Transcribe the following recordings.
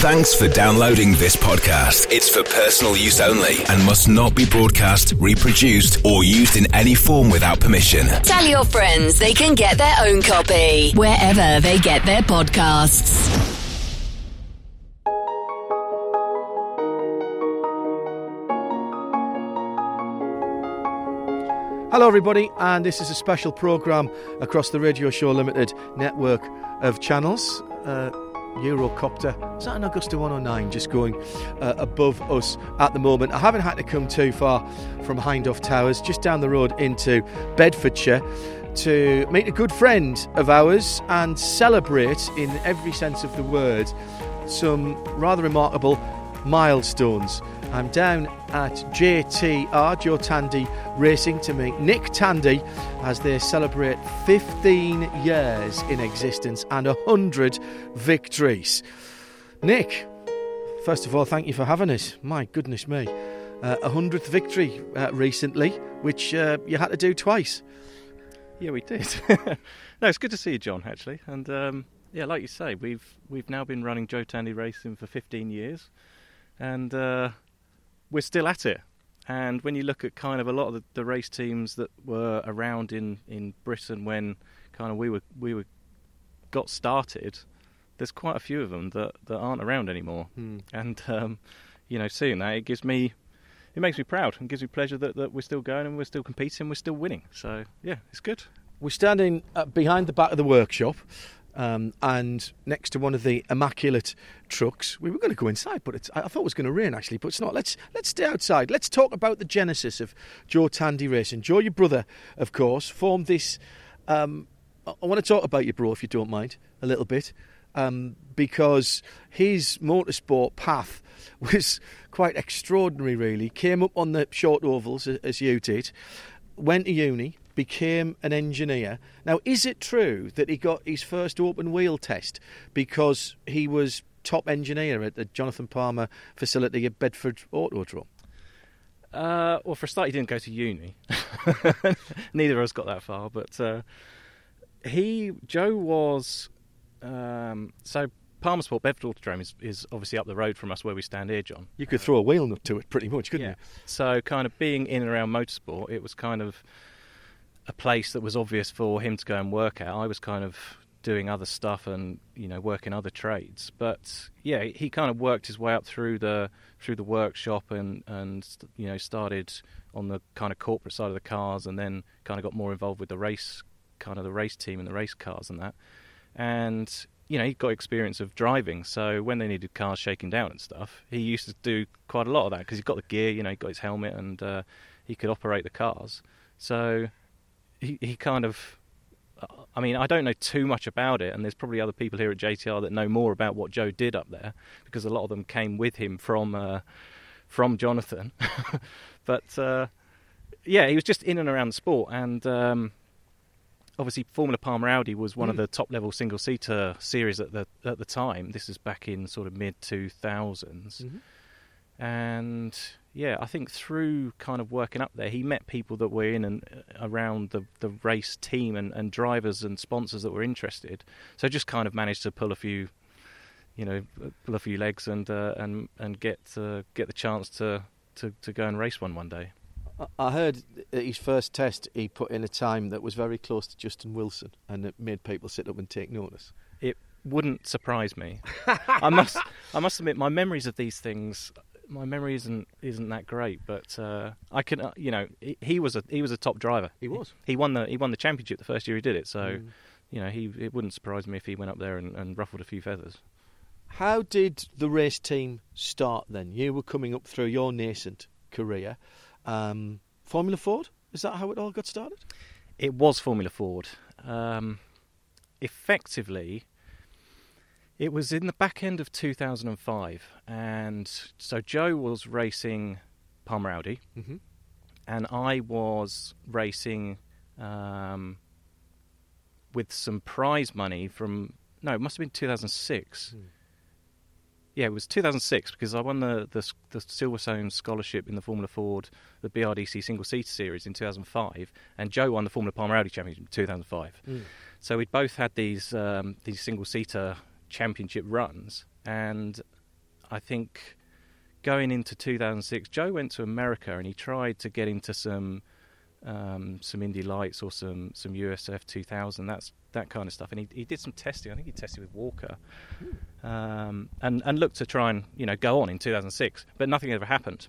Thanks for downloading this podcast. It's for personal use only and must not be broadcast, reproduced, or used in any form without permission. Tell your friends they can get their own copy wherever they get their podcasts. Hello, everybody, and this is a special programme across the Radio Show Limited network of channels. Uh, Eurocopter, is that an Agusta 109 just going uh, above us at the moment? I haven't had to come too far from Hindhaugh Towers, just down the road into Bedfordshire to meet a good friend of ours and celebrate, in every sense of the word, some rather remarkable milestones. I'm down at JTR, Joe Tandy Racing, to meet Nick Tandy as they celebrate 15 years in existence and 100 victories. Nick, first of all, thank you for having us. My goodness me. Uh, a hundredth victory uh, recently, which uh, you had to do twice. Yeah, we did. no, it's good to see you, John. Actually, and um, yeah, like you say, we've we've now been running Joe Tandy Racing for 15 years, and uh, we're still at it. And when you look at kind of a lot of the, the, race teams that were around in, in Britain when kind of we were we were got started, there's quite a few of them that, that aren't around anymore. Hmm. And um, you know, seeing that it gives me it makes me proud and gives me pleasure that, that we're still going and we're still competing, we're still winning. So yeah, it's good. We're standing uh, behind the back of the workshop. Um, and next to one of the immaculate trucks. We were going to go inside, but I thought it was going to rain actually, but it's not. Let's let's stay outside. Let's talk about the genesis of Joe Tandy Racing. Joe, your brother, of course, formed this. Um, I want to talk about your bro, if you don't mind, a little bit, um, because his motorsport path was quite extraordinary. Really, came up on the short ovals as you did, went to uni, became an engineer. Now, is it true that he got his first open wheel test because he was top engineer at the Jonathan Palmer facility at Bedford Autodrome? Uh, well, for a start, he didn't go to uni. Neither of us got that far, but uh, he, Joe, was um, so Palmer Sport Bedford Autodrome is, is obviously up the road from us where we stand here, John. You could throw a wheel nut to it, pretty much, couldn't yeah. you? So, kind of being in and around motorsport, it was kind of a place that was obvious for him to go and work at. I was kind of doing other stuff and you know working other trades, but yeah, he kind of worked his way up through the through the workshop and and you know started on the kind of corporate side of the cars, and then kind of got more involved with the race kind of the race team and the race cars and that, and you know, he got experience of driving. So when they needed cars shaking down and stuff, he used to do quite a lot of that because he got the gear, you know, he got his helmet and uh, he could operate the cars. So he, he kind of I mean, I don't know too much about it, and there's probably other people here at JTR that know more about what Joe did up there because a lot of them came with him from uh, from Jonathan. but uh, yeah, he was just in and around the sport, and um, obviously Formula Palmer Audi was one mm. of the top level single seater series at the at the time. This is back in sort of mid two thousands, mm-hmm. And yeah, I think through kind of working up there, he met people that were in and uh, around the the race team and, and drivers and sponsors that were interested. So just kind of managed to pull a few, you know, pull a few legs and uh, and and get uh, get the chance to, to to go and race one one day. I heard at his first test he put in a time that was very close to Justin Wilson, and it made people sit up and take notice. It wouldn't surprise me. I must I must admit my memories of these things my memory isn't isn't that great, but uh, I can uh, you know he, he, was a he was a top driver. He was. He, he, won the he won the championship the first year he did it. So mm. you know he it wouldn't surprise me if he went up there and, and, ruffled a few feathers. How did the race team start then? You were coming up through your nascent career. Um, Formula Ford is that how it all got started? It was Formula Ford. Um, effectively, it was in the back end of 2005, and so Joe was racing Palmer Audi, mm-hmm. and I was racing um, with some prize money from no, it must have been 2006. Mm. Yeah, it was 2006 because I won the, the the Silverstone scholarship in the Formula Ford, the BRDC single seater series in 2005, and Joe won the Formula Palmer Audi championship in 2005. Mm. So we'd both had these um, these single seater championship runs, and I think going into 2006, Joe went to America and he tried to get into some um, some Indy Lights or some some USF 2000. That's that kind of stuff. And he, he did some testing. I think he tested with Walker, um, and and looked to try and you know go on in 2006, but nothing ever happened.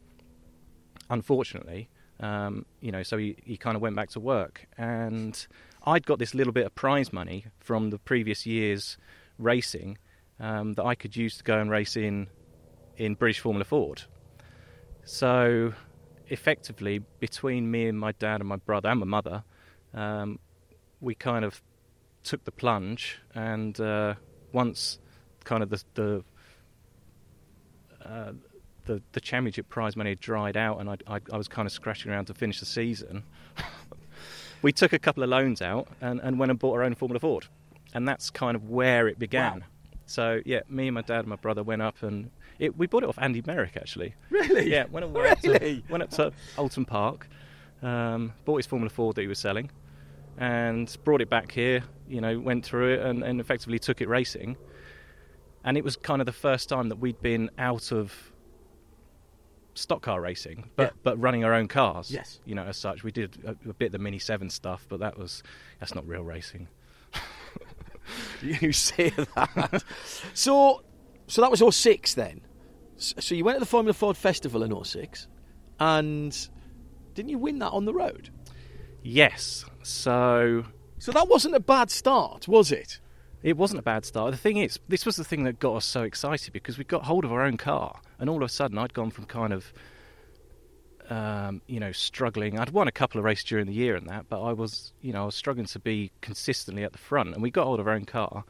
Unfortunately, um, you know, so he, he kind of went back to work, and I'd got this little bit of prize money from the previous year's racing um, that I could use to go and race in in British Formula Ford. So, effectively, between me and my dad and my brother and my mother, um, we kind of took the plunge, and uh, once kind of the the, uh, the the championship prize money had dried out, and I, I, I was kind of scratching around to finish the season. we took a couple of loans out and, and went and bought our own Formula Ford, and that's kind of where it began. Wow. So yeah, me and my dad and my brother went up and it, we bought it off Andy Meyrick actually. Really? Yeah, went, up Really? to, went up to Oulton Park, um, bought his Formula Ford that he was selling, and brought it back here. You know, went through it and, and effectively took it racing. And it was kind of the first time that we'd been out of stock car racing, but Yeah. but running our own cars. Yes. You know, as such, we did a, a bit of the Mini Seven stuff, but that was that's not real racing. You say that. so, so that was 06 then. So you went to the Formula Ford Festival in 06, and didn't you win that on the road? Yes. So So that wasn't a bad start, was it? It wasn't a bad start. The thing is, this was the thing that got us so excited because we got hold of our own car, and all of a sudden, I'd gone from kind of, um, you know, struggling. I'd won a couple of races during the year and that, but I was, you know, I was struggling to be consistently at the front. And we got hold of our own car,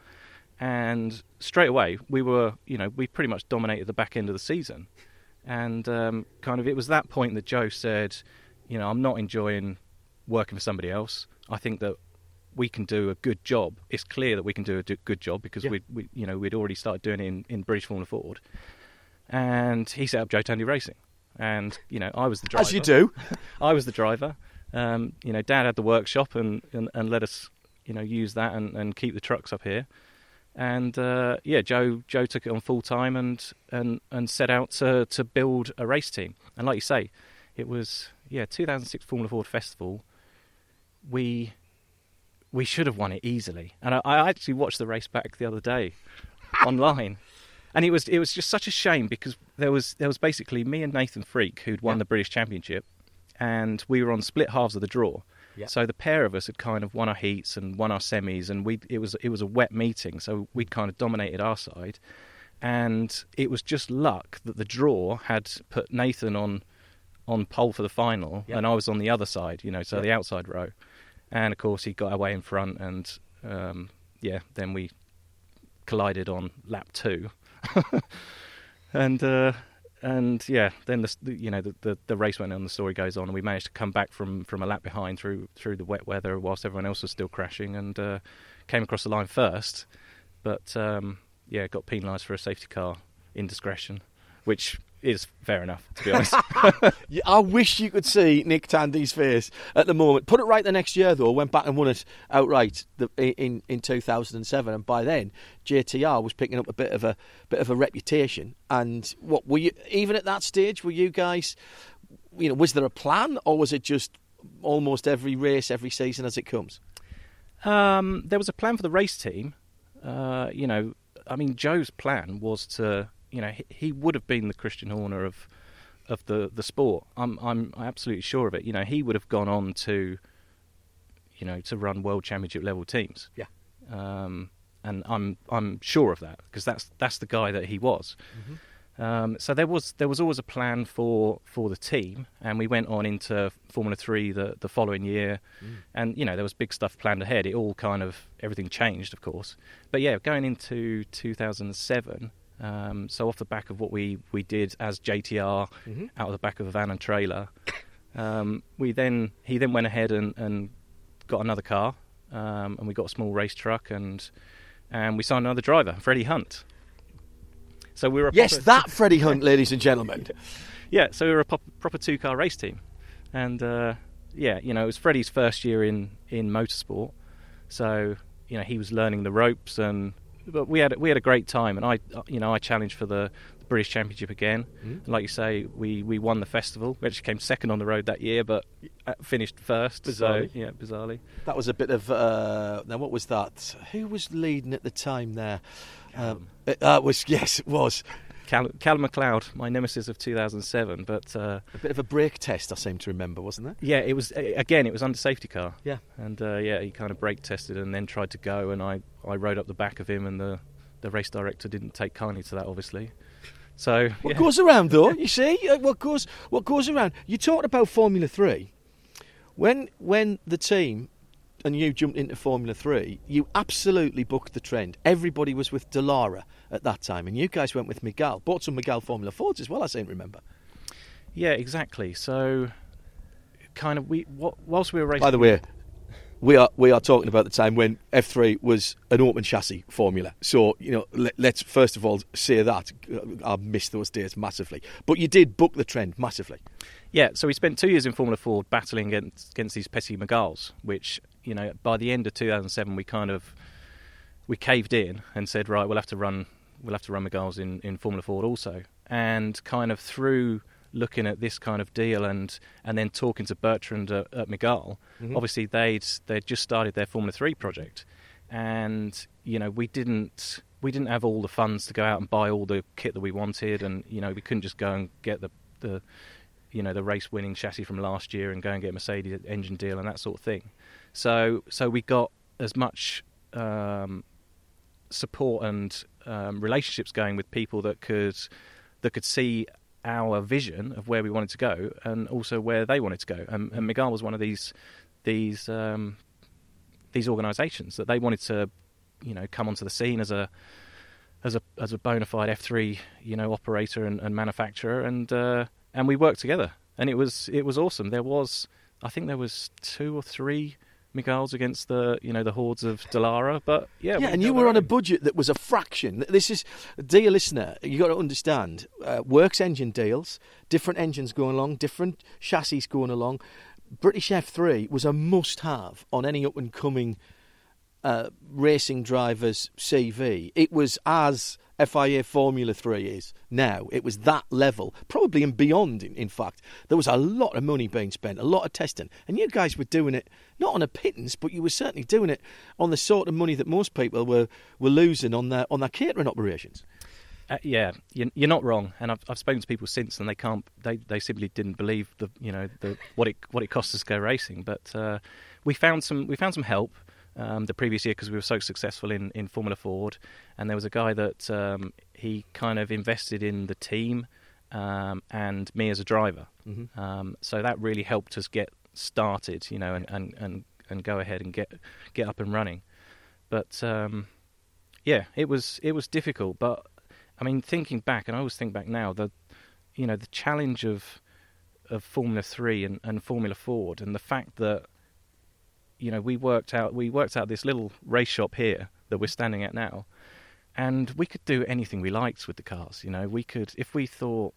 and straight away, we were, you know, we pretty much dominated the back end of the season. And um, kind of, it was that point that Joe said, you know, I'm not enjoying working for somebody else. I think that we can do a good job. It's clear that we can do a good job because Yeah. we, we, you know, we'd already started doing it in, in British Formula Ford. And he set up Joe Tandy Racing, and you know, I was the driver. As you do. I was the driver. Um, you know, Dad had the workshop and, and, and let us, you know, use that and, and keep the trucks up here. And uh, yeah, Joe Joe took it on full time and, and, and set out to, to build a race team. And like you say, it was yeah 2006 Formula Ford Festival. We we should have won it easily. And I, I actually watched the race back the other day online. And it was it was just such a shame because there was there was basically me and Nathan Freke who'd won Yeah. the British Championship, and we were on split halves of the draw. Yeah. So the pair of us had kind of won our heats and won our semis, and we it was it was a wet meeting, so we'd kind of dominated our side, and it was just luck that the draw had put Nathan on on pole for the final, Yeah. and I was on the other side, you know, so the outside row, and of course he got away in front, and um, yeah, then we collided on lap two, and uh, and yeah, then the, you know the, the the race went on, the story goes on, and we managed to come back from from a lap behind through through the wet weather whilst everyone else was still crashing, and uh, came across the line first, but um, yeah, got penalised for a safety car indiscretion, which is fair enough to be honest. I wish you could see Nick Tandy's face at the moment. Put it right the next year though. Went back and won it outright the, in in 2007, and by then JTR was picking up a bit of a bit of a reputation. And what were you even at that stage? Were you guys, you know, was there a plan or was it just almost every race, every season as it comes? Um, there was a plan for the race team. Uh, you know, I mean, Joe's plan was to, you know, he, he would have been the Christian Horner of of the the sport. I'm I'm absolutely sure of it. You know, he would have gone on to, you know, to run world championship level teams. Yeah. Um, and I'm I'm sure of that because that's that's the guy that he was. Um, so there was there was always a plan for, for the team, and we went on into Formula Three the, the following year, and you know there was big stuff planned ahead. It all kind of everything changed, of course. But yeah, going into 2007, um, so off the back of what we, we did as JTR out of the back of a van and trailer, um, we then he then went ahead and, and got another car, um, and we got a small race truck, and and we signed another driver, Freddie Hunt. So we were a Yes, proper- that Freddie Hunt, ladies and gentlemen. yeah, so we were a pop, proper two car race team, and uh, yeah, you know, it was Freddie's first year in in motorsport, so you know he was learning the ropes, and but we had we had a great time, and I you know I challenged for the British Championship again. Mm. And like you say, we, we won the festival. We actually came second on the road that year, but uh, finished first. Bizarrely. So, yeah, bizarrely. That was a bit of. Uh, now, what was that? Who was leading at the time there? Um, it, uh, was yes, it was Cal- Callum MacLeod, my nemesis of 2007. But uh, a bit of a brake test. I seem to remember, wasn't there? yeah, it was again. It was under safety car. Yeah. and uh, yeah, he kind of brake tested and then tried to go, and I, I rode up the back of him, and the the race director didn't take kindly to that, obviously. So What yeah. goes around, though, you see, uh, what goes what goes around. You talked about Formula Three. When when the team and you jumped into Formula Three, you absolutely booked the trend. Everybody was with Dallara at that time, and you guys went with Mygale. Bought some Mygale Formula Fords as well. I seem to remember. yeah, exactly. So kind of we whilst we were racing. By the way, we are we are talking about the time when F3 was an open chassis formula. So you know, let, us first of all say that uh, I missed those days massively. But you did book the trend massively. Yeah, so we spent two years in Formula Ford battling against, against these petty Mygales, which you know by the end of 2007 we kind of we caved in and said right we'll have to run we'll have to run Mygales in, in Formula Ford also, and kind of through looking at this kind of deal and and then talking to Bertrand at, at Mygale, mm-hmm. obviously they'd they'd just started their Formula Three project, and you know we didn't we didn't have all the funds to go out and buy all the kit that we wanted, and you know we couldn't just go and get the the you know the race winning chassis from last year and go and get a Mercedes engine deal and that sort of thing. So so we got as much um, support and um, relationships going with people that could that could see our vision of where we wanted to go and also where they wanted to go. And, and Mygale was one of these these um, these organisations that they wanted to you know come onto the scene as a as a as a bona fide F3 you know operator and, and manufacturer and uh, and we worked together and it was it was awesome. There was I think there was two or three Mygale's against the you know the hordes of Dallara, but yeah, Yeah, we and you were on a budget that was a fraction. This is, dear listener, you got to understand. Uh, works engine deals, different engines going along, different chassis going along. British F3 was a must-have on any up-and-coming uh, racing driver's CV. It was as FIA Formula 3 is now. It was that level, probably and beyond, in, in fact. There was a lot of money being spent, a lot of testing. And you guys were doing it not on a pittance, but you were certainly doing it on the sort of money that most people were, were losing on their, on their catering operations. Uh, yeah, you're, not wrong, and I've, I've spoken to people since, and they can't, they, they simply didn't believe the, you know, the what it what it cost us to go racing. But uh, we found some, we found some help um, the previous year because we were so successful in, in Formula Ford, and there was a guy that um, he kind of invested in the team um, and me as a driver. Mm-hmm. Um, so that really helped us get started, you know, and, and, and, and go ahead and get get up and running. But um, yeah, it was it was difficult. But I mean, thinking back, and I always think back now, the you know the challenge of of Formula Three and, and Formula Ford, and the fact that you know we worked out we worked out this little race shop here that we're standing at now, and we could do anything we liked with the cars. You know, we could if we thought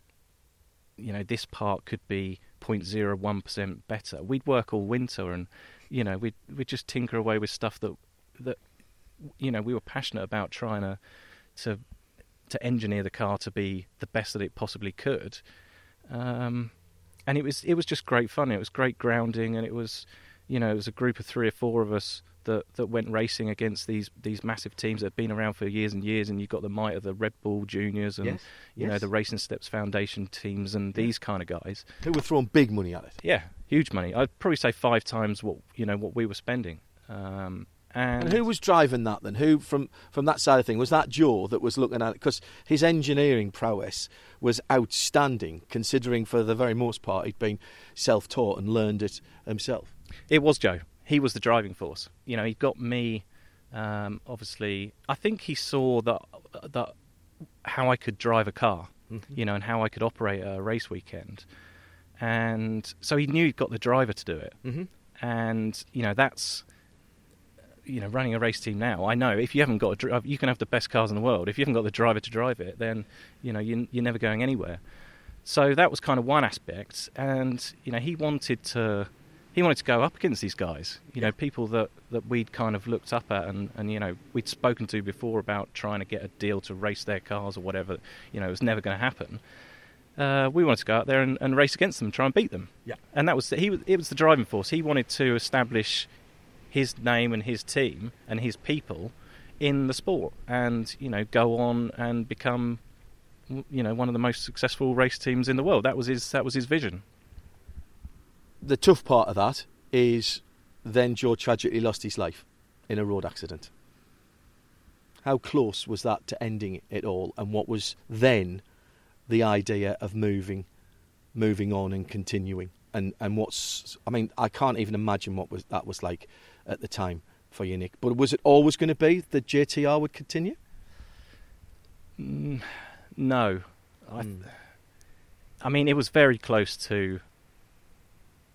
you know this part could be 0.01 percent better, we'd work all winter and you know we'd we'd just tinker away with stuff that that you know we were passionate about trying to to to engineer the car to be the best that it possibly could. Um, and it was it was just great fun. It was great grounding, and it was, you know, it was a group of three or four of us that, that went racing against these these massive teams that have been around for years and years. And you've got the might of the Red Bull Juniors and Yes, you know the Racing Steps Foundation teams and these kind of guys. Who were throwing big money at it. Yeah, huge money. I'd probably say five times what you know what we were spending. Um, and, And who was driving that then? Who from from that side of thing was that Joe that was looking at it? Because his engineering prowess was outstanding, considering for the very most part he'd been self-taught and learned it himself. It was Joe. He was the driving force. You know, he got me. Um, obviously, I think he saw that that how I could drive a car, you know, and how I could operate a race weekend, and so he knew he'd got the driver to do it. Mm-hmm. And you know, that's you know, running a race team now. I know if you haven't got a dri- you can have the best cars in the world. If you haven't got the driver to drive it, then you know you, you're never going anywhere. So that was kind of one aspect, and you know, he wanted to he wanted to go up against these guys. You know, people that, that we'd kind of looked up at and, and, you know, we'd spoken to before about trying to get a deal to race their cars or whatever. You know, it was never going to happen. Uh, we wanted to go out there and, and, race against them, try and beat them. Yeah. And that was he. It was the driving force. He wanted to establish his name and his team and his people in the sport, and you know, go on and become, you know, one of the most successful race teams in the world. That was his. That was his vision the tough part of that is then Joe tragically lost his life in a road accident. How close was that to ending it all, and what was then the idea of moving, moving on and continuing? And and what's I mean I can't even imagine what was that was like at the time for you, Nick. But was it always going to be that JTR would continue? Mm, no, I, mm. I mean it was very close to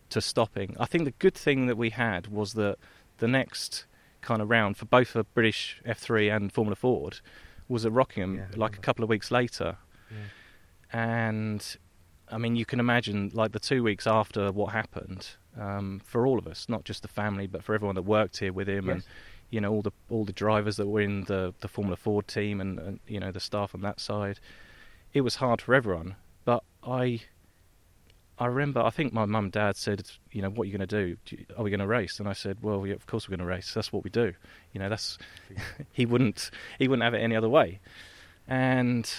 to stopping. I think the good thing that we had was that the next kind of round for both the British F3 and Formula Ford was at Rockingham, yeah, like a couple of weeks later. Yeah. And I mean, you can imagine like the two weeks after what happened um, for all of us, not just the family, but for everyone that worked here with him, yes. and you know all the all the drivers that were in the the Formula Ford team, and, and you know the staff on that side. It was hard for everyone, but I I remember, I think my mum and dad said, you know, what are you going to do? Are we going to race? And I said, well, yeah, of course we're going to race. That's what we do. You know, that's he wouldn't he wouldn't have it any other way. And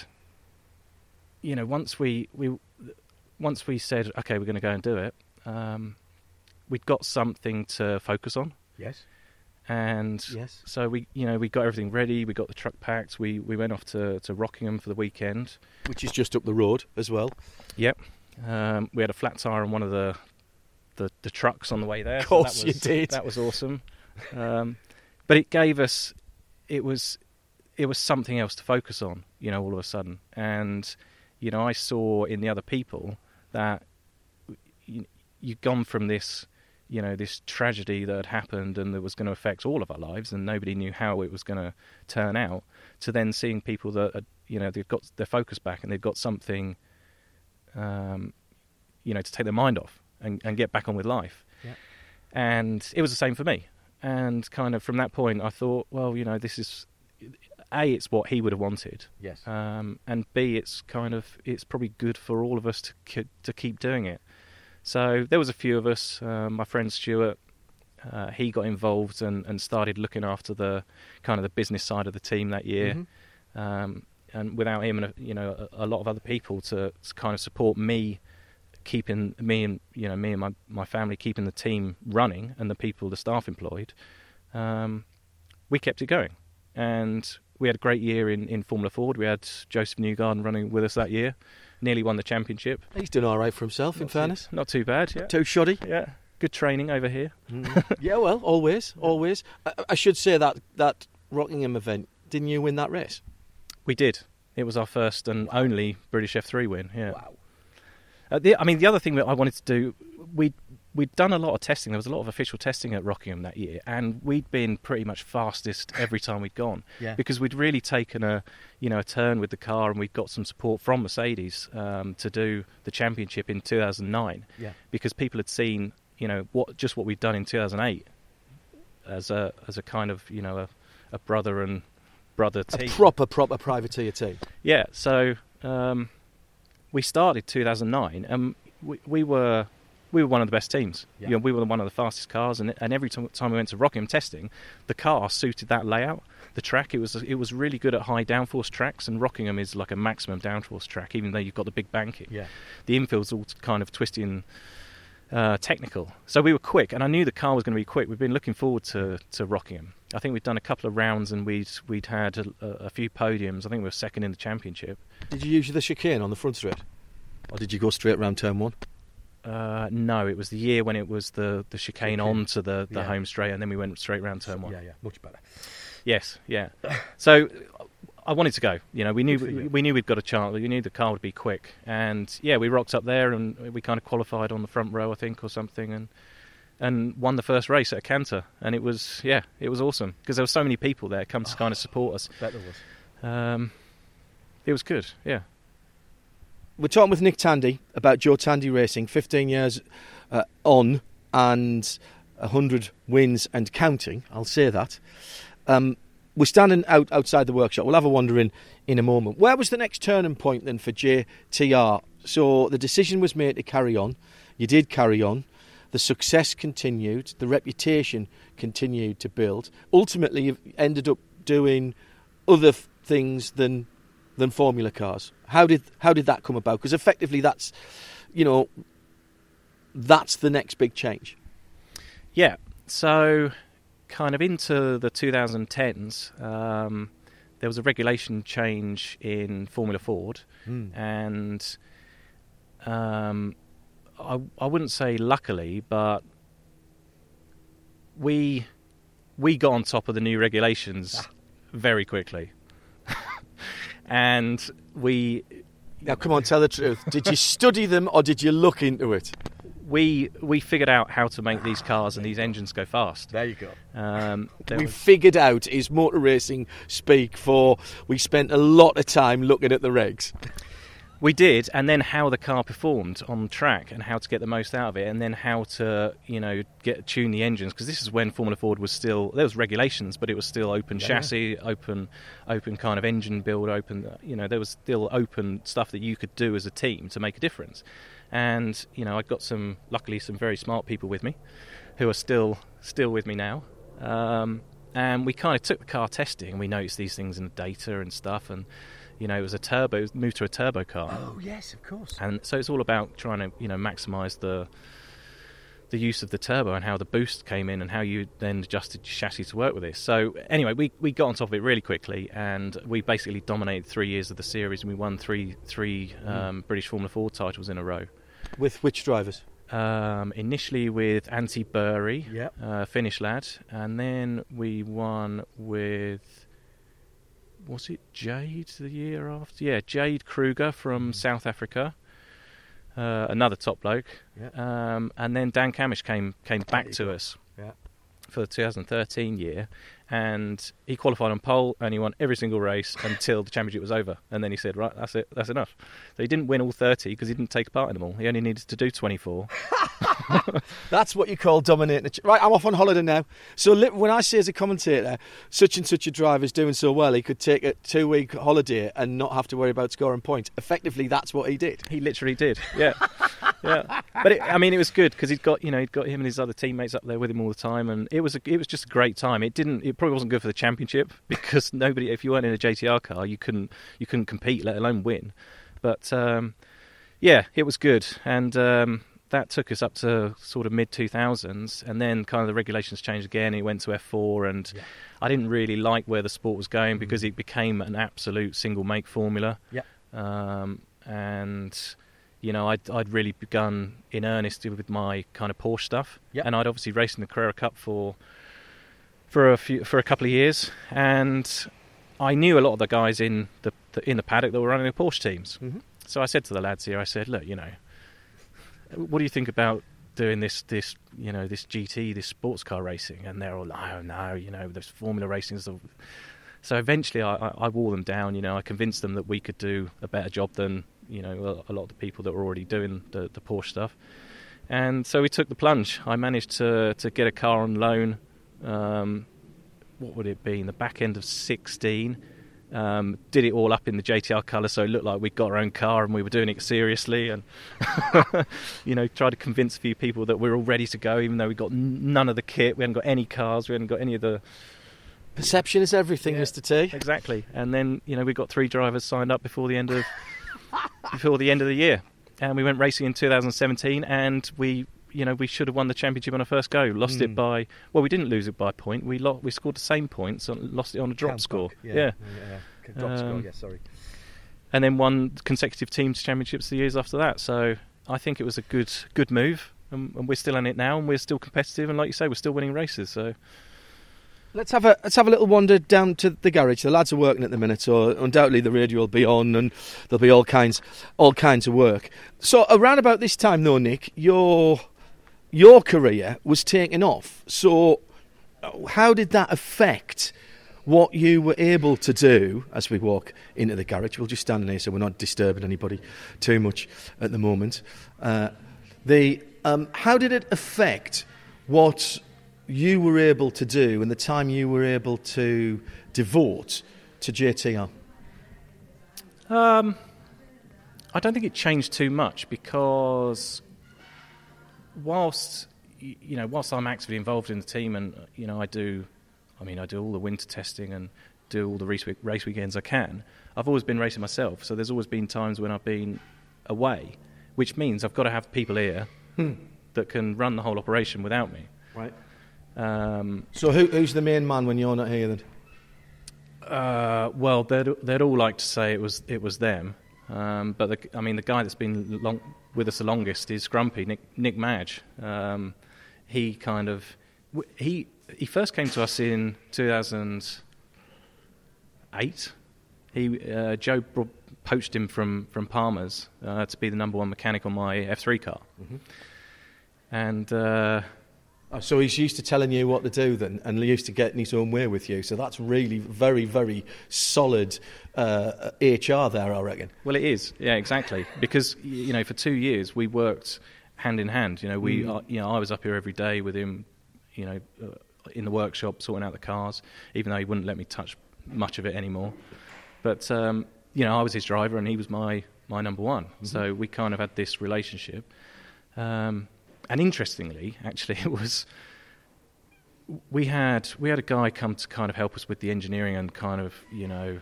you know, once we we once we said, okay, we're going to go and do it, um, we'd got something to focus on. Yes. And yes. so we, you know, we got everything ready. We got the truck packed. We we went off to to Rockingham for the weekend, which is just up the road as well. Yep. Um, we had a flat tire on one of the, the, the trucks on the way there. Of course, so was, you did. That was awesome. Um, but it gave us, it was, it was something else to focus on. You know, all of a sudden, and you know, I saw in the other people that you, you'd gone from this, you know, this tragedy that had happened and that was going to affect all of our lives, and nobody knew how it was going to turn out, to then seeing people that, had, you know, they've got their focus back and they've got something um, you know, to take their mind off and, and get back on with life. Yeah. And it was the same for me. And kind of from that point, I thought, well, you know, this is a, it's what he would have wanted. Yes. Um, and B, it's kind of it's probably good for all of us to to keep doing it. So there was a few of us. Uh, my friend Stuart, uh, he got involved and, and started looking after the kind of the business side of the team that year. Mm-hmm. Um, and without him and you know a, a lot of other people to, to, kind of support me keeping me and you know me and my, my family keeping the team running and the people the staff employed um, we kept it going. And we had a great year in, in Formula Ford. We had Josef Newgarden running with us that year nearly won the championship. He's done all right for himself not in too, fairness. not too bad yeah. Too shoddy. Yeah good training over here. Mm. yeah well always always. I, I should say that that Rockingham event didn't you win that race we did. It was our first and only British F3 win. Yeah. Wow. Uh, the, I mean, the other thing that I wanted to do, we we'd done a lot of testing. There was a lot of official testing at Rockingham that year, and we'd been pretty much fastest every time we'd gone yeah. because we'd really taken a you know a turn with the car, and we'd got some support from Mercedes um, to do the championship in 2009. Yeah. Because people had seen you know what just what we'd done in 2008 as a as a kind of you know a, a brother and brother team. A proper, proper privateer team. Yeah, so um, we started 2009, and we, we, were we were one of the best teams. Yeah. You know, we were one of the fastest cars, and, and every time, time we went to Rockingham testing, the car suited that layout. The track it was it was really good at high downforce tracks, and Rockingham is like a maximum downforce track, even though you've got the big banking. Yeah. The infield's all kind of twisting uh, technical. So we were quick, and I knew the car was going to be quick. We've been looking forward to, to Rockingham. I think we'd done a couple of rounds and we'd we'd had a, a, few podiums. I think we were second in the championship. Did you use the chicane on the front straight, or did you go straight round turn one? Uh, no, it was the year when it was the, the chicane, chicane. onto the, the yeah. home straight, and then we went straight round turn one. Yeah, yeah, much better. Yes, yeah. so I wanted to go. You know, we knew we, we, knew we'd got a chance. We knew the car would be quick, and yeah, we rocked up there and we kind of qualified on the front row, I think, or something, and and won the first race at a canter, and it was yeah, it was awesome because there were so many people there come to kind of support us. I bet there was. Um, it was good, yeah. We're talking with Nick Tandy about Joe Tandy Racing, 15 years uh, on and 100 wins and counting. I'll say that. Um, we're standing out outside the workshop. We'll have a wander in in a moment. Where was the next turning point then for JTR? So the decision was made to carry on. You did carry on. The success continued. The reputation continued to build. Ultimately, you ended up doing other f- things than than Formula cars. How did how did that come about? Because effectively, that's you know that's the next big change. Yeah. So, kind of into the 2010s, um, there was a regulation change in Formula Ford, Mm. and um, I, I wouldn't say luckily, but we we got on top of the new regulations very quickly, and we Now, come on, tell the truth. Did you study them or did you look into it? We we figured out how to make these cars and these engines go fast. There you go. Um, there we was- figured out is motor racing speak for we spent a lot of time looking at the regs. We did, and then how the car performed on track, and how to get the most out of it, and then how to, you know, get tune the engines. Because this is when Formula Ford was still there was regulations, but it was still open Yeah. chassis, open, open kind of engine build, open. You know, there was still open stuff that you could do as a team to make a difference. And you know, I got some, luckily, some very smart people with me, who are still still with me now. Um, and we kind of took the car testing, and we noticed these things in the data and stuff, and you know, it was a turbo, moved to a turbo car Oh yes, of course. and so it's all about trying to you know maximize the the use of the turbo and how the boost came in and how you then adjusted your chassis to work with this. So anyway, we, we got on top of it really quickly and we basically dominated three years of the series and we won three three um, British Formula Four titles in a row. With which drivers? Um, initially with Antti Buri, Yep. uh, Finnish lad, and then we won with was it Jade the year after? Yeah, Jade Kruger from South Africa, uh, another top bloke, Yeah. um, and then Dan Cammish came came back to us Yeah. for the 2013 year, and he qualified on pole and he won every single race until the championship was over, and then he said, "Right, that's it, that's enough." So he didn't win all 30 because he didn't take part in them all. He only needed to do 24. That's what you call dominating. ch- Right, I'm off on holiday now. So li- when I say as a commentator, such and such a driver's doing so well, he could take a two-week holiday and not have to worry about scoring points. Effectively, that's what he did. He literally did. Yeah, yeah. But it, I mean, it was good because he'd got you know he'd got him and his other teammates up there with him all the time, and it was a, it was just a great time. It didn't. It probably wasn't good for the championship because nobody. If you weren't in a JTR car, you couldn't you couldn't compete, let alone win. But um, yeah, it was good, and um, that took us up to sort of mid two thousands, and then kind of the regulations changed again. It went to F four, and I didn't really like where the sport was going because it became an absolute single make formula Yeah. um, and you know I'd, I'd really begun in earnest with my kind of Porsche stuff, Yeah. and I'd obviously raced in the Carrera Cup for for a few for a couple of years, and I knew a lot of the guys in the, the in the paddock that were running the Porsche teams. Mhm. So I said to the lads here, I said, look, you know, what do you think about doing this this you know this GT this sports car racing? And they're all oh no, you know, there's Formula racing. So so eventually, I, I, I wore them down. You know, I convinced them that we could do a better job than you know a, a lot of the people that were already doing the, the Porsche stuff. And so we took the plunge. I managed to to get a car on loan. Um, what would it be in the back end of 16? Um, did it all up in the JTR colour, so it looked like we got our own car and we were doing it seriously. And you know, tried to convince a few people that we are all ready to go, even though we got none of the kit. We hadn't got any cars. We hadn't got any of the Perception is everything, Yeah. Mr. T. Exactly. And then you know we got three drivers signed up before the end of before the end of the year, and we went racing in 2017, and we you know we should have won the championship on our first go. Lost Mm. it by well, we didn't lose it by a point. We lo- we scored the same points, and lost it on a drop Count score. back. Yeah. yeah. Drop score, Um, yeah, sorry. and then won consecutive teams championships the years after that. So I think it was a good good move. And, and we're still in it now, and we're still competitive. And like you say, we're still winning races. So Let's have a let's have a little wander down to the garage. The lads are working at the minute, so undoubtedly the radio will be on, and there'll be all kinds all kinds of work. So around about this time, though, Nick, your your career was taking off. So how did that affect what you were able to do as we walk into the garage? We'll just stand in here so we're not disturbing anybody too much at the moment. Uh, the Um, how did it affect what you were able to do and the time you were able to devote to JTR? Um, I don't think it changed too much because whilst you know, whilst I'm actively involved in the team and you know, I do, I mean, I do all the winter testing and do all the race, week, race weekends I can. I've always been racing myself, so there's always been times when I've been away, which means I've got to have people here that can run the whole operation without me. Right. Um, So who, who's the main man when you're not here then? Uh, well, they'd they'd all like to say it was it was them, um, but the, I mean the guy that's been long, with us the longest is Grumpy Nick Nick Madge. Um, he kind of he he first came to us in 2008. He uh, Joe bro- poached him from from Palmer's uh, to be the number one mechanic on my F3 car, and. Uh, Oh, so he's used to telling you what to do then, and used to getting his own way with you. So that's really very, very solid uh, HR there, I reckon. Well, it is. Yeah, exactly. Because you know, for two years we worked hand in hand. You know, we, uh, you know, I was up here every day with him. You know, uh, in the workshop sorting out the cars, even though he wouldn't let me touch much of it anymore. But um, you know, I was his driver and he was my my number one. So we kind of had this relationship. Um, and interestingly, actually, it was we had we had a guy come to kind of help us with the engineering and kind of you know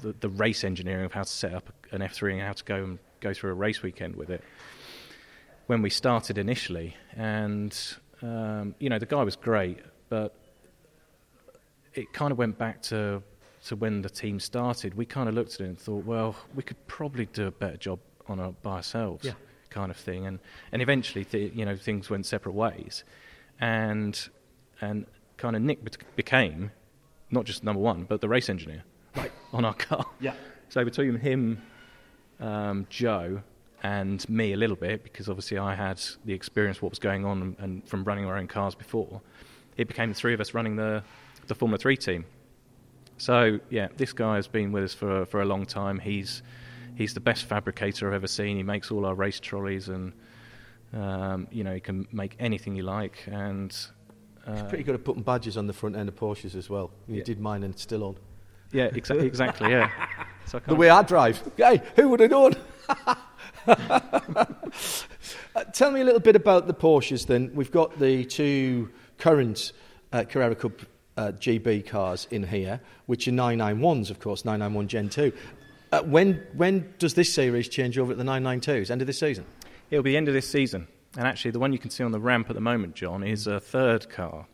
the, the race engineering of how to set up an F3 and how to go and go through a race weekend with it when we started initially. And um, you know the guy was great, but it kind of went back to to when the team started. We kind of looked at it and thought, well, we could probably do a better job on our, by ourselves, Yeah. Kind of thing. And and eventually, th- you know, things went separate ways, and and kind of Nick bec- became not just number one, but the race engineer Right. on our car. Yeah. So between him, um, Joe, and me a little bit, because obviously I had the experience of what was going on and, and from running our own cars before, it became the three of us running the the Formula Three team. So yeah, this guy has been with us for for a long time. He's he's the best fabricator I've ever seen. He makes all our race trolleys and. Um, you know, he can make anything you like, and uh, Pretty good at putting badges on the front end of Porsches as well. You Yeah. did mine and it's still on. yeah, exa- exactly, yeah. So The way I drive. Hey, who would have known? Uh, tell me a little bit about the Porsches then. We've got the two current uh, Carrera Cup uh, GB cars in here, which are 991s, of course, 991 Gen 2. Uh, when, when does this series change over at the 992s? End of this season? It'll be the end of this season. And actually, the one you can see on the ramp at the moment, John, is a third car.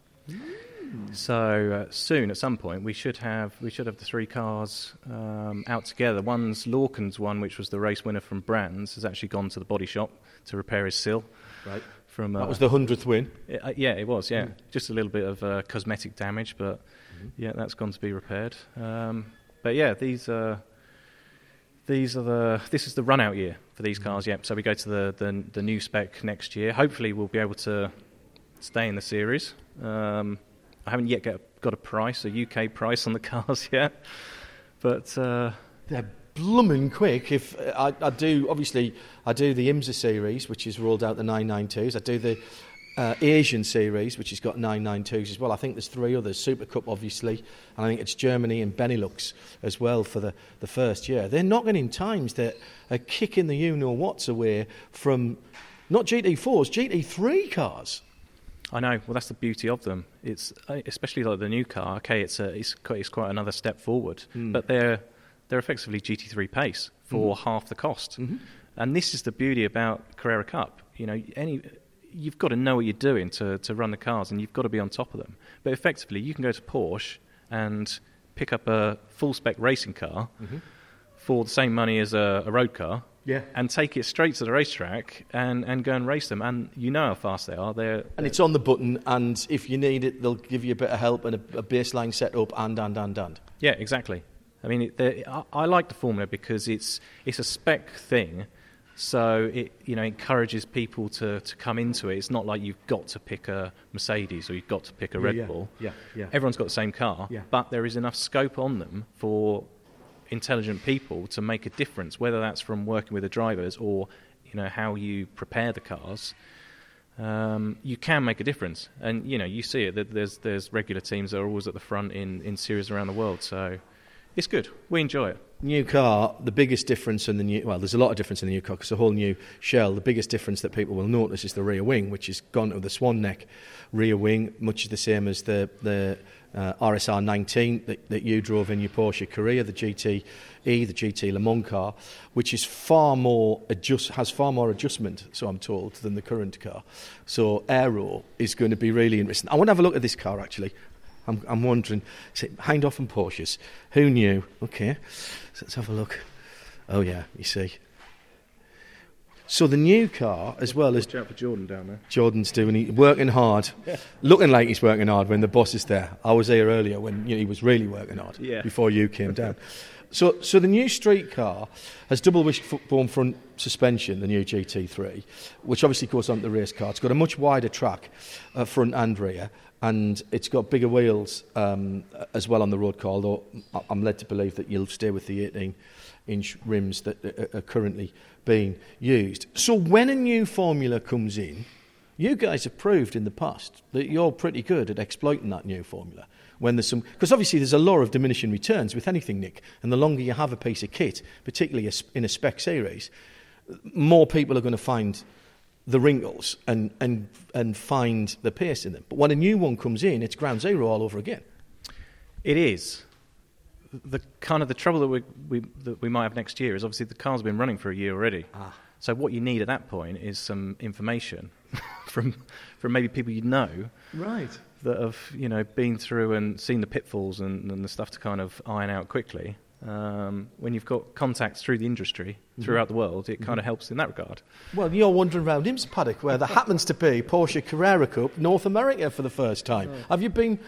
So uh, soon, at some point, we should have we should have the three cars um, out together. One's Lorcan's one, which was the race winner from Brands, has actually gone to the body shop to repair his sill. Right. From uh, That was the 100th win. uh, yeah, it was. Yeah, just a little bit of uh, cosmetic damage, but yeah, that's gone to be repaired. Um, but yeah, these are these are the this is the run out year for these cars. Yeah, so we go to the, the the new spec next year. Hopefully, we'll be able to stay in the series. Um, I haven't yet got a price, a UK price on the cars yet, but uh, They're blooming quick. If uh, I, I do, obviously, I do the IMSA series, which is rolled out the 992s. I do the uh, Asian series, which has got 992s as well. I think there's three others. Super Cup, obviously, and I think it's Germany and Benelux as well for the, the first year. They're knocking in times that are kicking the you know what's away from not GT4s, GT3 cars. I know. Well, that's the beauty of them. It's uh, especially like the new car. Okay, it's a, it's quite, it's quite another step forward, but they're they're effectively GT3 pace for half the cost. And this is the beauty about Carrera Cup. You know, any you've got to know what you're doing to to run the cars, and you've got to be on top of them. But effectively, you can go to Porsche and pick up a full spec racing car mm-hmm. for the same money as a, a road car. Yeah. And take it straight to the racetrack and, and go and race them. And you know how fast they are. They're, And it's on the button, and if you need it, they'll give you a bit of help and a, a baseline setup, and, and, and, and. Yeah, exactly. I mean, it, I, I like the formula because it's it's a spec thing, so it you know encourages people to, to come into it. It's not like you've got to pick a Mercedes or you've got to pick a Red yeah, Bull. yeah, yeah. Everyone's got the same car, Yeah. but there is enough scope on them for intelligent people to make a difference, whether that's from working with the drivers or you know how you prepare the cars. um, you can make a difference. And you know, you see it. that There's there's regular teams that are always at the front in in series around the world. So it's good. We enjoy it. New car, the biggest difference in the new, well, there's a lot of difference in the new car because a whole new shell. The biggest difference that people will notice is the rear wing, which has gone to the swan neck rear wing, much the same as the, the uh, RSR 19 that, that you drove in your Porsche Carrera, the GTE, the GT Le Mans car, which is far more adjust, has far more adjustment, so I'm told, than the current car. So aero is going to be really interesting. I want to have a look at this car actually. I'm, I'm wondering, it Hindhaugh and Porsches? Who knew? Okay, so let's have a look. Oh yeah, you see. So the new car, as well as Watch out for Jordan down there. Jordan's doing, he working hard, looking like he's working hard when the boss is there. I was here earlier when you know, he was really working hard Yeah. before you came down. So, so the new street car has double wishbone front suspension, the new GT3, which obviously goes on the race car. It's got a much wider track, uh, front and rear, and it's got bigger wheels um, as well on the road car. Although I'm led to believe that you'll stay with the 18-inch rims that are- currently being used. So when a new formula comes in, you guys have proved in the past that you're pretty good at exploiting that new formula. When there's some, because obviously there's a law of diminishing returns with anything, Nick. And the longer you have a piece of kit, particularly in a spec series, more people are going to find the wrinkles and, and, and find the pace in them. But when a new one comes in, it's ground zero all over again. It is. The kind of the trouble that we, we that we might have next year is obviously the car's been running for a year already. Ah. So what you need at that point is some information from from maybe people you know Right. that have you know been through and seen the pitfalls and, and the stuff to kind of iron out quickly. Um, when you've got contacts through the industry throughout the world, it kind of helps in that regard. Well, you're wandering around IMSA paddock where there happens to be Porsche Carrera Cup North America for the first time. Have you been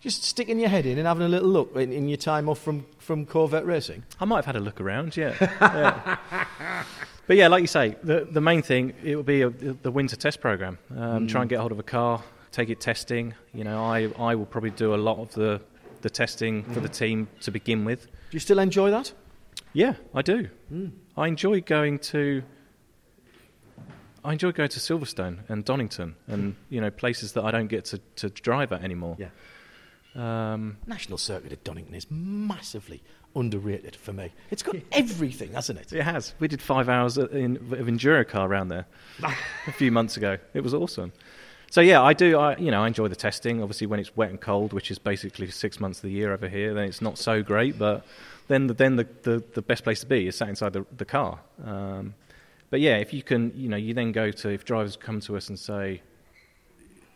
just sticking your head in and having a little look in, in your time off from, from Corvette racing? I might have had a look around, yeah. yeah. But yeah, like you say, the the main thing it will be a, the winter test program. Um, Try and get hold of a car, take it testing. You know, I I will probably do a lot of the the testing for the team to begin with. Do you still enjoy that? Yeah, I do. I enjoy going to. I enjoy going to Silverstone and Donington and you know places that I don't get to, to drive at anymore. Yeah. Um, National Circuit at Donington is massively underrated for me. It's got everything, hasn't it? It has. We did five hours in, of enduro car around there a few months ago. It was awesome. So yeah, I do. I you know I enjoy the testing. Obviously, when it's wet and cold, which is basically six months of the year over here, then it's not so great. But then the, then the, the, the best place to be is sat inside the, the car. Um, but yeah, if you can, you know, you then go to if drivers come to us and say,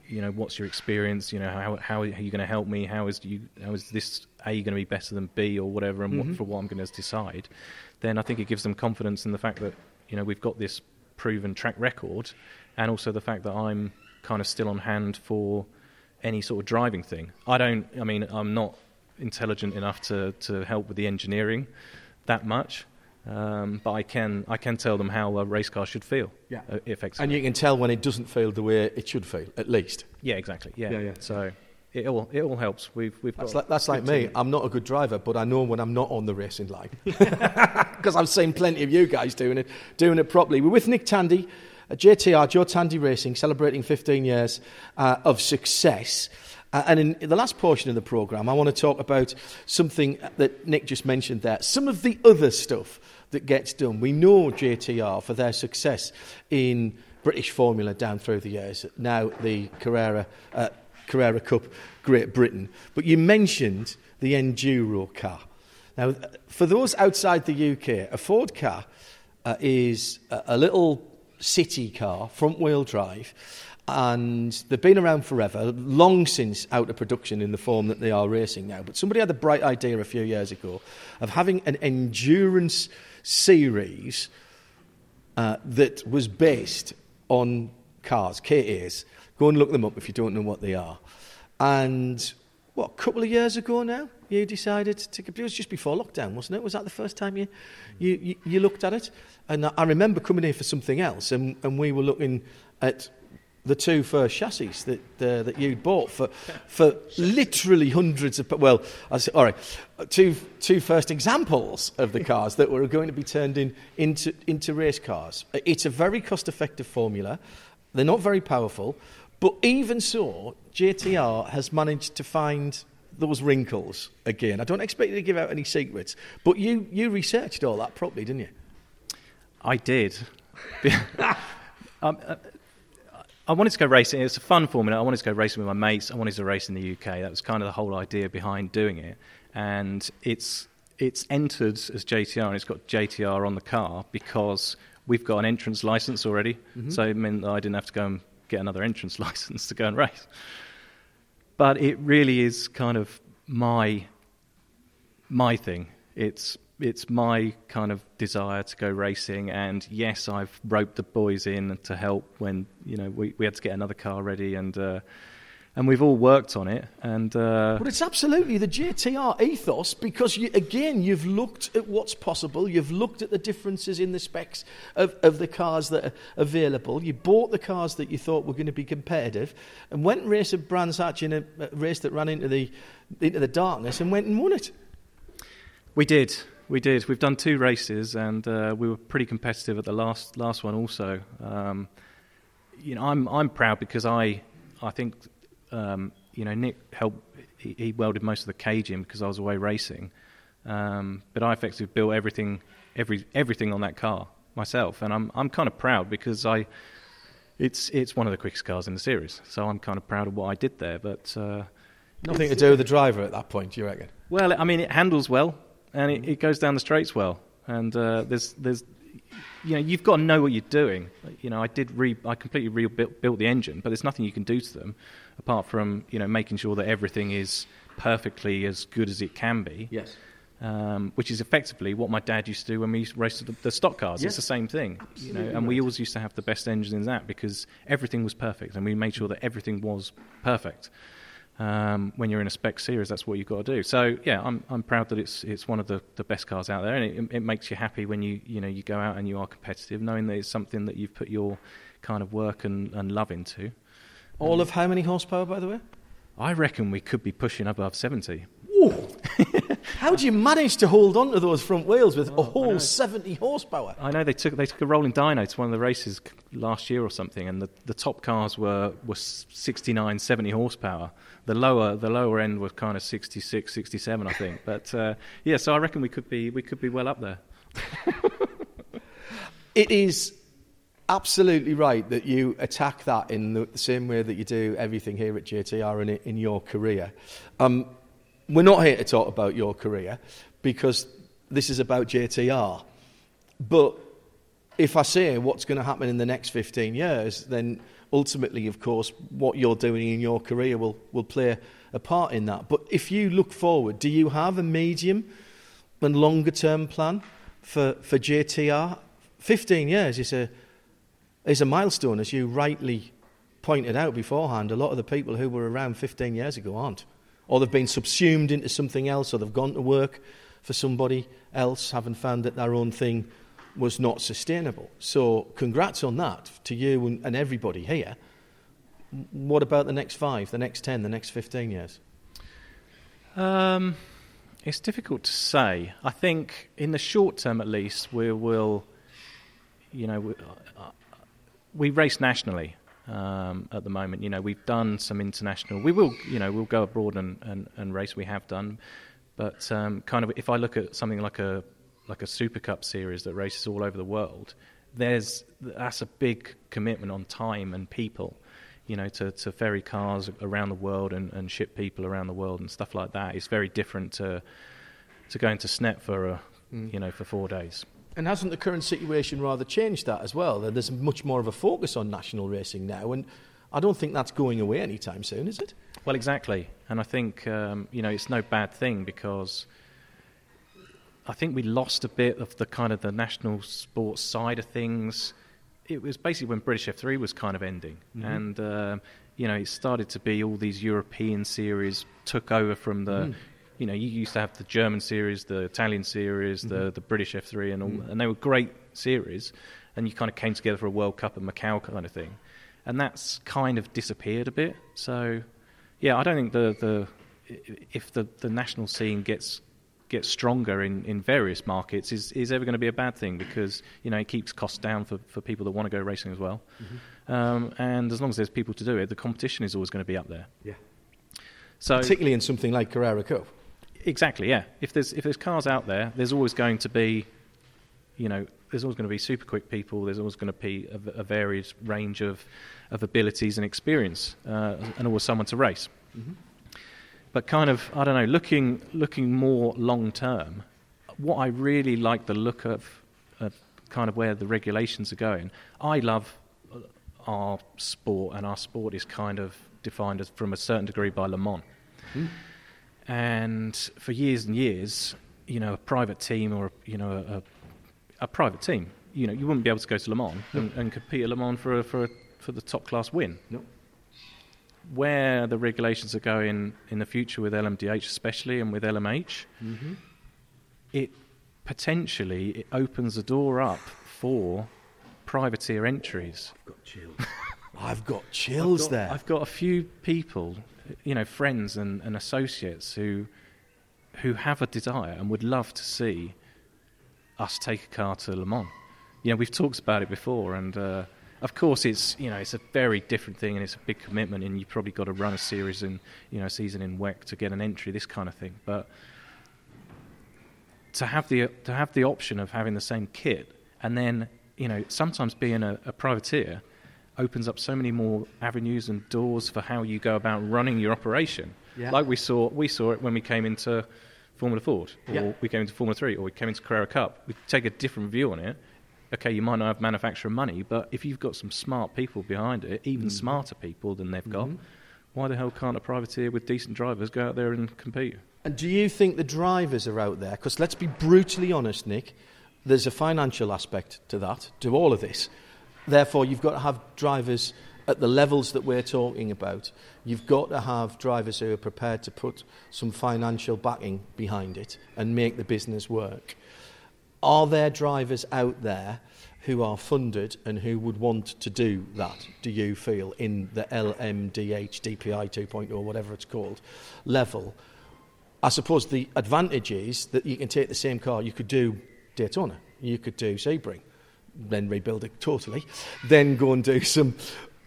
you know, what's your experience? You know, how how are you going to help me? How is you how is this A going to be better than B or whatever, and what, for what I'm going to decide? Then I think it gives them confidence in the fact that you know we've got this proven track record, and also the fact that I'm kind of still on hand for any sort of driving thing. I don't. I mean, I'm not intelligent enough to to help with the engineering that much. Um, but I can I can tell them how a race car should feel. Yeah. uh, effectively. And you can tell when it doesn't feel the way it should feel, at least. Yeah, exactly. Yeah, Yeah, yeah. So it all it all helps. We've we've That's got like, that's like me. I'm not a good driver, but I know when I'm not on the racing line because I've seen plenty of you guys doing it, doing it properly. We're with Nick Tandy, JTR, Joe Tandy Racing, celebrating 15 years uh, of success. Uh, and in, in the last portion of the programme, I want to talk about something that Nick just mentioned there. Some of the other stuff that gets done. We know JTR for their success in British Formula down through the years. Now the Carrera, uh, Carrera Cup, Great Britain. But you mentioned the Enduro car. Now, for those outside the UK, a Ford KA uh, is a, a little city car, front wheel drive, and they've been around forever, long since out of production in the form that they are racing now. But somebody had the bright idea a few years ago of having an endurance series uh, that was based on cars, KAs. Go and look them up if you don't know what they are. And what, a couple of years ago now, you decided to. It was just before lockdown, wasn't it? Was that the first time you, you, you, you looked at it? And I remember coming here for something else, and, and we were looking at the two first chassis that uh, that you'd bought for for literally hundreds of. Well, I said, all right, two two first examples of the cars that were going to be turned in into into race cars. It's a very cost effective formula. They're not very powerful, but even so, JTR has managed to find those wrinkles again. I don't expect you to give out any secrets, but you, you researched all that properly, didn't you? I did. um, uh, I wanted to go racing. It was a fun formula. I wanted to go racing with my mates. I wanted to race in the UK. That was kind of the whole idea behind doing it. And it's it's entered as JTR and it's got JTR on the car because we've got an entrance license already. Mm-hmm. So it meant that I didn't have to go and get another entrance license to go and race. But it really is kind of my my thing. It's it's my kind of desire to go racing, and yes, I've roped the boys in to help when you know we, we had to get another car ready, and uh, and we've all worked on it. And uh, but it's absolutely the JTR ethos because you, again, you've looked at what's possible. You've looked at the differences in the specs of, of the cars that are available. You bought the cars that you thought were going to be competitive, and went and raced at Brands Hatch in a, a race that ran into the into the darkness and went and won it. We did. We did. We've done two races, and uh, we were pretty competitive at the last last one. Also, um, you know, I'm I'm proud because I I think um, you know, Nick helped. He, he, welded most of the cage in because I was away racing, um, but I effectively built everything, every everything on that car myself, and I'm I'm kind of proud because I. It's it's one of the quickest cars in the series, so I'm kind of proud of what I did there. But uh, nothing to do with the driver at that point, you reckon? Well, I mean, it handles well, and it, it goes down the straights well, and uh, there's there's you know you've got to know what you're doing. You know, I did re I completely rebuilt built the engine, but there's nothing you can do to them apart from you know making sure that everything is perfectly as good as it can be. Yes. Um, which is effectively what my dad used to do when we raced the, the stock cars. Yes. It's the same thing, you know. And we always used to have the best engines in that because everything was perfect, and we made sure that everything was perfect. Um, when you're in a spec series, that's what you've got to do. So yeah, I'm I'm proud that it's it's one of the, the best cars out there, and it, it makes you happy when you you know you go out and you are competitive, knowing that it's something that you've put your kind of work and, and love into. All of how many horsepower, by the way? I reckon we could be pushing above 70. How do you manage to hold on to those front wheels with oh, a whole 70 horsepower? I know they took they took a rolling dyno to one of the races last year or something, and the, the top cars were, were 69, 70 horsepower. The lower the lower end was kind of 66, 67, I think. But uh, yeah, so I reckon we could be we could be well up there. it is absolutely right that you attack that in the, same way that you do everything here at JTR in, in your career. Um, we're not here to talk about your career because this is about JTR. But if I say what's going to happen in the next 15 years, then ultimately, of course, what you're doing in your career will, will play a part in that. But if you look forward, do you have a medium and longer term plan for, for JTR? 15 years is a is a milestone, as you rightly pointed out beforehand. A lot of the people who were around 15 years ago aren't. Or they've been subsumed into something else, or they've gone to work for somebody else, having found that their own thing was not sustainable. So, congrats on that to you and, and everybody here. What about the next five, the next 10, the next 15 years? Um, it's difficult to say. I think in the short term, at least, we will, you know, we race nationally um, at the moment. You know, we've done some international. We will, you know, we'll go abroad and, and, and race. We have done, but um, kind of if I look at something like a like a Super Cup series that races all over the world, there's that's a big commitment on time and people. You know, to, to ferry cars around the world and, and ship people around the world and stuff like that. It's very different to to going to Snet for a, mm. you know for four days. And hasn't the current situation rather changed that as well? There's much more of a focus on national racing now, and I don't think that's going away anytime soon, is it? Well, exactly. And I think, um, you know, it's no bad thing because I think we lost a bit of the kind of the national sports side of things. It was basically when British F3 was kind of ending. Mm-hmm. And, uh, you know, it started to be all these European series took over from the, mm you know, you used to have the German series, the Italian series, mm-hmm. the the British F3, and all, mm-hmm. and they were great series, and you kind of came together for a World Cup at Macau kind of thing, and that's kind of disappeared a bit. So, yeah, I don't think the the if the the national scene gets get stronger in, in various markets is, is ever going to be a bad thing because you know it keeps costs down for, for people that want to go racing as well. Mm-hmm. Um, and as long as there's people to do it, the competition is always going to be up there. Yeah. So particularly in something like Carrera Cup. Exactly. Yeah. If there's if there's cars out there, there's always going to be, you know, there's always going to be super quick people. There's always going to be a, a varied range of, of abilities and experience, uh, and always someone to race. Mm-hmm. But kind of, I don't know, looking looking more long term, what I really like the look of, of kind of where the regulations are going. I love our sport, and our sport is kind of defined as from a certain degree by Le Mans. Mm. And for years and years, you know, a private team or you know a, a private team, you know, you wouldn't be able to go to Le Mans and, and, compete at Le Mans for a, for a, for the top class win. No. Where the regulations are going in the future with LMDH, especially and with LMH, mm-hmm. it potentially it opens the door up for privateer entries. I've got chills. I've got chills I've got, there. I've got a few people you know, friends and, and associates who who have a desire and would love to see us take a car to Le Mans. You know, we've talked about it before, and uh, of course, it's you know, it's a very different thing, and it's a big commitment, and you've probably got to run a series in you know, a season in WEC to get an entry, this kind of thing. But to have the to have the option of having the same kit, and then you know, sometimes being a, a privateer opens up so many more avenues and doors for how you go about running your operation. Yeah. Like we saw, we saw it when we came into Formula Ford, or yeah. we came into Formula Three, or we came into Carrera Cup. We take a different view on it. Okay, you might not have manufacturer money, but if you've got some smart people behind it, even mm. smarter people than they've got, mm-hmm. why the hell can't a privateer with decent drivers go out there and compete? And do you think the drivers are out there? Because let's be brutally honest, Nick. There's a financial aspect to that, to all of this. Therefore, you've got to have drivers at the levels that we're talking about. You've got to have drivers who are prepared to put some financial backing behind it and make the business work. Are there drivers out there who are funded and who would want to do that, do you feel, in the LMDH, DPI 2.0, or whatever it's called, level? I suppose the advantage is that you can take the same car, you could do Daytona, you could do Sebring, then rebuild it totally, then go and do some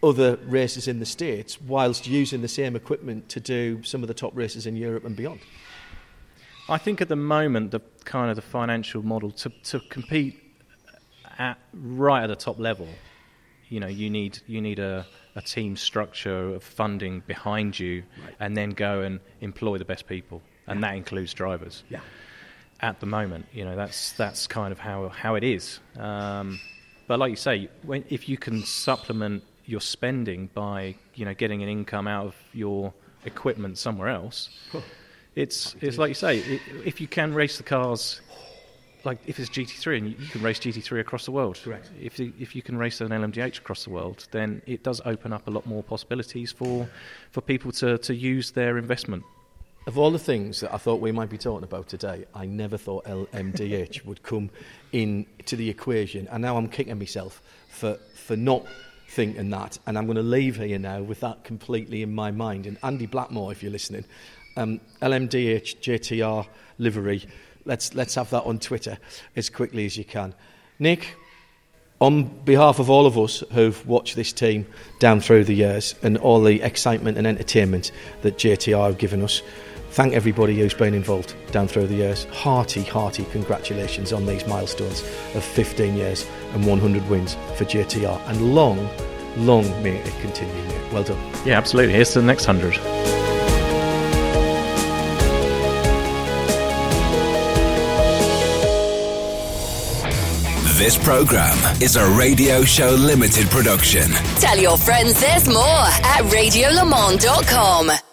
other races in the States whilst using the same equipment to do some of the top races in Europe and beyond? I think at the moment, the kind of the financial model to, to compete at right at the top level, you know, you need you need a, a team structure of funding behind you, right. and then go and employ the best people, and yeah. that includes drivers. Yeah at the moment. You know, that's that's kind of how how it is. Um, but like you say, when, if you can supplement your spending by you know getting an income out of your equipment somewhere else, it's it's like you say, it, if you can race the cars. Like if it's GT3 and you, you can race GT3 across the world, correct. If the, if you can race an LMDH across the world, then it does open up a lot more possibilities for for people to, to use their investment of all the things that I thought we might be talking about today, I never thought LMDH would come into the equation, and now I'm kicking myself for for not thinking that, and I'm going to leave here now with that completely in my mind. And Andy Blackmore, if you're listening, um, LMDH JTR livery, let's let's have that on Twitter as quickly as you can. Nick, on behalf of all of us who've watched this team down through the years and all the excitement and entertainment that JTR have given us thank everybody who's been involved down through the years. Hearty, hearty congratulations on these milestones of 15 years and 100 wins for JTR. And long, long may it continue, mate. Well done. Yeah, absolutely. Here's to the next 100. This program is a Radio Show Limited production. Tell your friends there's more at radiolemans.com.